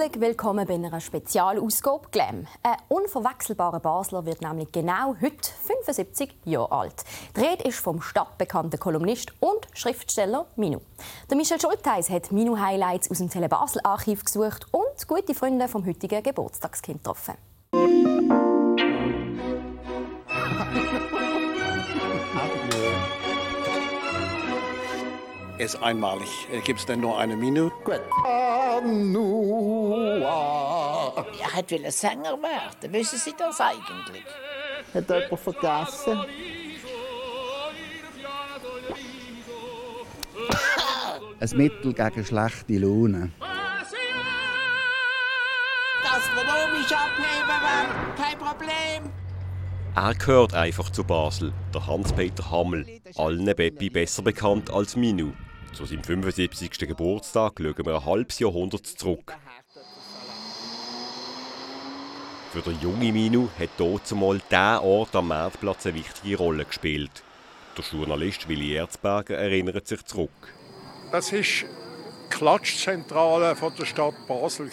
Herzlich willkommen bei einer Spezialausgabe Glam. Ein unverwechselbarer Basler wird nämlich genau heute 75 Jahre alt. Die Rede ist vom stadtbekannten Kolumnist und Schriftsteller Minu. Der Michel Schulteis hat Minu-Highlights aus dem Tele Basel-Archiv gesucht und gute Freunde vom heutigen Geburtstagskind getroffen. Ist einmalig. Gibt es denn nur eine Minute? Gut. Er hat will Sänger werden. Wissen Sie das eigentlich? Hat jemand vergessen? Ein Mittel gegen schlechte Laune. Gastronomisch abheben kein Problem. Er gehört einfach zu Basel, der Hans-Peter Hammel, allen Beppi besser bekannt als Minu. Zu seinem 75. Geburtstag schauen wir ein halbes Jahrhundert zurück. Für den jungen Minu hat dort zumal dieser Ort am Marktplatz eine wichtige Rolle gespielt. Der Journalist Willi Erzberger erinnert sich zurück. Das ist die Klatschzentrale der Stadt Basel.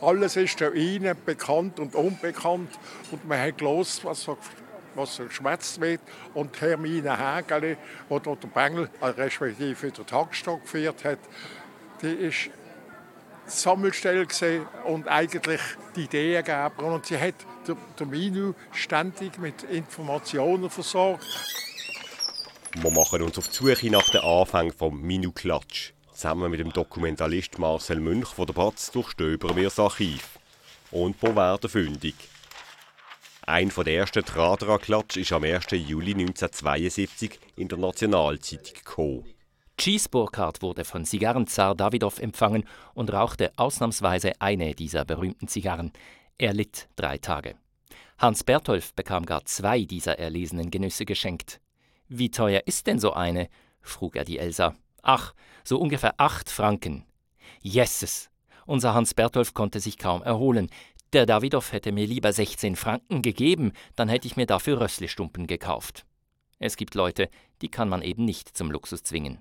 Alles ist da rein, bekannt und unbekannt. Und man hat los, was was so geschwätzt wird. Und Hermine Hägeli, die der Bengel, also respektive der Tagesstock geführt hat, die ist Sammelstelle und eigentlich die Ideengeber. Und sie hat der Minu ständig mit Informationen versorgt. Wir machen uns auf die Suche nach dem Anfang vom Minu-Klatsch. Zusammen mit dem Dokumentalist Marcel Münch von der Batz durchstöbern wir das Archiv. Und wo werden fündig? Ein von der ersten Tradra-Klatsch ist am 1. Juli 1972 in der Nationalzeitung gekommen. Cheese Burkhardt wurde von Zigarrenzar Davidow empfangen und rauchte ausnahmsweise eine dieser berühmten Zigarren. Er litt drei Tage. Hans Bertolf bekam gar zwei dieser erlesenen Genüsse geschenkt. Wie teuer ist denn so eine? frug er die Elsa. Ach, so ungefähr acht Franken. Jesses! Unser Hans Bertolf konnte sich kaum erholen. Der Davidow hätte mir lieber 16 Franken gegeben, dann hätte ich mir dafür Rösslistumpen gekauft. Es gibt Leute, die kann man eben nicht zum Luxus zwingen.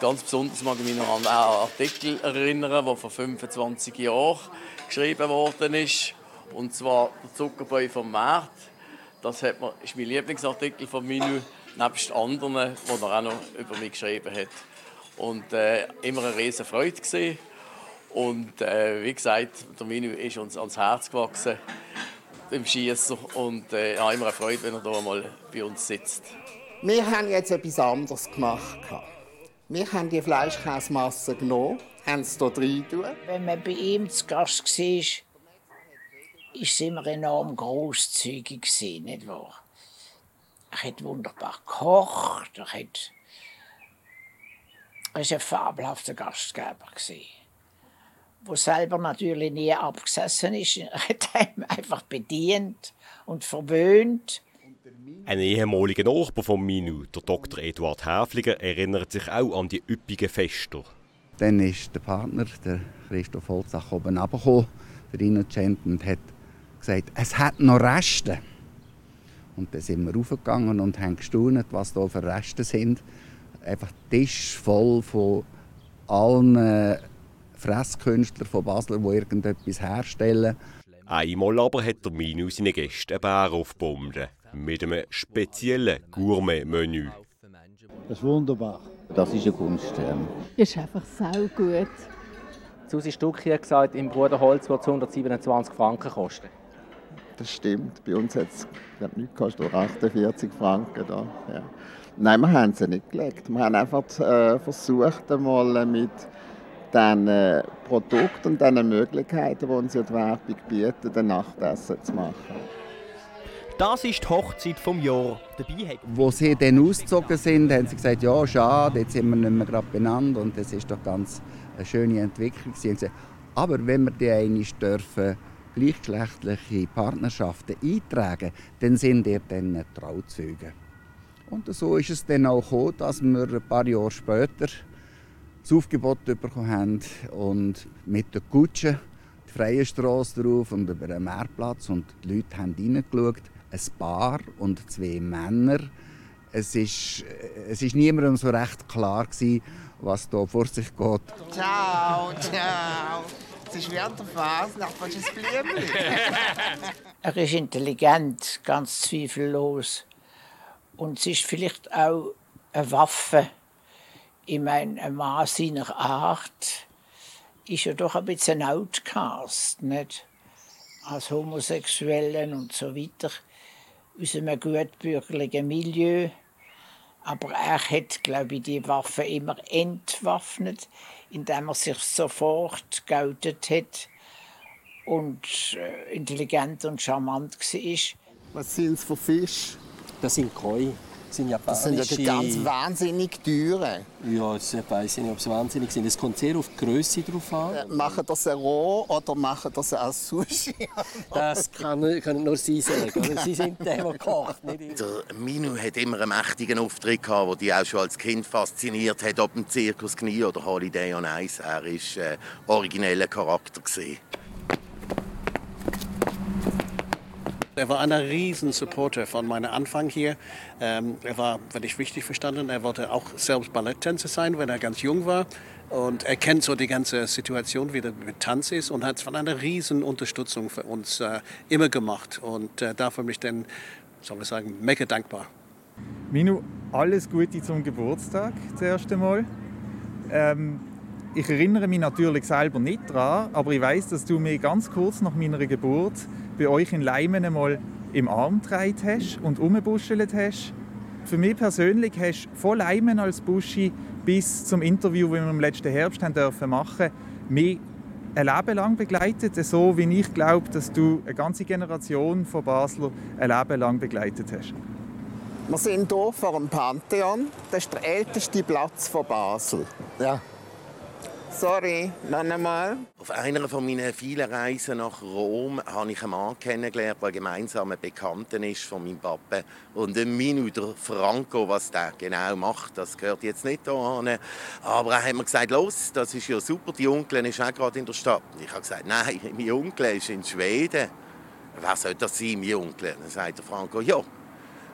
Ganz besonders mag ich mich noch an einen Artikel erinnern, der vor 25 Jahren geschrieben worden ist. Und zwar der Zuckerbäu vom März. Das hat man, ist mein Lieblingsartikel von Minu, nebst anderen, die er auch noch über mich geschrieben hat. Und äh, immer eine riesige Freude gesehen. Und äh, wie gesagt, der Minu ist uns ans Herz gewachsen im Schießen und äh, ja, immer eine Freude, wenn er hier mal bei uns sitzt. Wir haben jetzt etwas anderes gemacht. Wir haben die Fleischkäsemasse genommen, haben es hier rein Wenn man bei ihm zu Gast war, war es immer enorm großzügig, nicht wahr? Er hat wunderbar gekocht, er hat... Er war ein fabelhafter Gastgeber. Gewesen wo selber natürlich nie abgesessen ist, hat einem einfach bedient und verwöhnt. Ein ehemaliger Nachbar von Minu, der Dr. Eduard Häfliger, erinnert sich auch an die üppigen Fester. Dann ist der Partner, der Christoph Holzach, oben runtergekommen, der Innocent, und hat gesagt, es hat noch Reste. Und dann sind wir raufgegangen und haben gestaunt, was da für Reste sind. Einfach Tisch voll von allen Fresskünstler von Basel, die irgendetwas herstellen. Einmal aber hat der Minu seine Gäste einen Bär aufgebunden. Mit einem speziellen Gourmet-Menü. Das ist wunderbar. Das ist ein Kunststern. Ist einfach sau gut. Susi Stucki hat gesagt, im Bruderholz wird es 127 Franken kosten. Das stimmt. Bei uns hat es nicht gekostet, 48 Franken. Da. Ja. Nein, wir haben sie nicht gelegt. Wir haben einfach äh, versucht, einmal mit diesen äh, Produkten und diesen Möglichkeiten, die uns die Werbung bietet, ein Nachtessen zu machen. Das ist die Hochzeit vom Jahr. Dabei Wo sie dann ausgezogen sind, haben sie gesagt, ja schade, jetzt sind wir nicht mehr gerade benannt und das ist doch ganz eine schöne Entwicklung. Gesagt, aber wenn wir die einmal dürfen, gleichgeschlechtliche Partnerschaften eintragen, dann sind ihr dann Trauzeuge. Und so ist es dann auch gekommen, dass wir ein paar Jahre später das Aufgebot bekommen haben und mit der Kutsche die freie Straße drauf und über den Meerplatz und die Leute haben reingeschaut. Ein Paar und zwei Männer. Es ist, es ist niemandem so recht klar gewesen, was da vor sich geht. Ciao, ciao. Es ist während der Fasnacht, was ist Blümchen? er ist intelligent, ganz zweifellos. Und es ist vielleicht auch eine Waffe. Ich meine, ein Mann seiner Art ist ja doch ein bisschen ein Outcast, nicht? Als Homosexuellen und so weiter. Aus einem gutbürgerlichen Milieu. Aber er hat, glaube ich, die Waffe immer entwaffnet, indem er sich sofort geoutet hat und äh, intelligent und charmant war. Was sind es für Fische? Das sind Koi. Das sind japanische... Das sind ja ganz wahnsinnig teure. Ja, ich weiß nicht, ob sie wahnsinnig sind. Es kommt sehr auf die Größe drauf an. Äh, machen das roh oder machen das als Sushi? das kann, können nur Sie sagen. Sie sind der, der kocht, nicht ich. Der Minu hat immer einen mächtigen Auftritt gehabt, der die auch schon als Kind fasziniert hat, ob im Zirkus Knie oder Holiday on Ice. Er war äh, origineller Charakter. Gewesen. Er war ein riesen Supporter von meinem Anfang hier. Ähm, er war, wenn ich richtig verstanden, er wollte auch selbst Balletttänzer sein, wenn er ganz jung war. Und er kennt so die ganze Situation, wie das mit Tanz ist und hat von einer riesen Unterstützung für uns äh, immer gemacht. Und äh, dafür bin ich dann, soll ich sagen, mega dankbar. Minu, alles Gute zum Geburtstag zuerst einmal. Ähm, ich erinnere mich natürlich selber nicht daran, aber ich weiß, dass du mir ganz kurz nach meiner Geburt bei euch in Leimen einmal im Arm getragen hast und umgebuschelt hast. Für mich persönlich hast du von Leimen als Buschi bis zum Interview, das wir im letzten Herbst haben dürfen machen, mich ein Leben lang begleitet, so wie ich glaube, dass du eine ganze Generation von Basler ein Leben lang begleitet hast. Wir sind hier vor dem Pantheon. Das ist der älteste Platz von Basel. Ja. Sorry, noch einmal. Auf einer von meinen vielen Reisen nach Rom habe ich einen Mann kennengelernt, der gemeinsam ein Bekannter ist von meinem Papa. Und ein Minute Franco, was der genau macht, das gehört jetzt nicht hierher. Aber er hat mir gesagt, los, das ist ja super, die Onkel ist auch gerade in der Stadt. Ich habe gesagt, nein, mein Onkel ist in Schweden. Wer soll das sein, mein Onkel? Dann sagt der Franco, ja,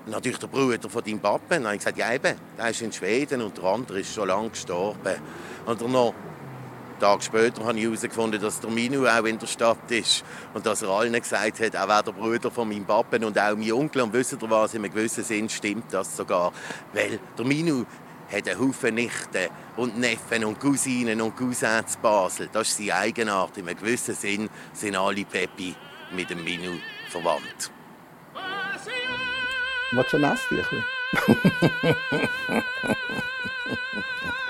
natürlich der Bruder von deinem Papa. Dann habe ich gesagt, ja eben, der ist in Schweden und der andere ist schon lange gestorben. Und noch Tag später habe ich herausgefunden, dass der Minu auch in der Stadt ist und dass er allen gesagt hat, er wäre der Bruder von meinem Papa und auch mein Onkel. Und wisst ihr was, in einem gewissen Sinn stimmt das sogar, weil der Minu hat einen Haufen Nichten und Neffen und Cousinen und Cousins zu Basel. Das ist seine Eigenart. In einem gewissen Sinn sind alle Peppi mit dem Minu verwandt. Was du ein Nasstüchli?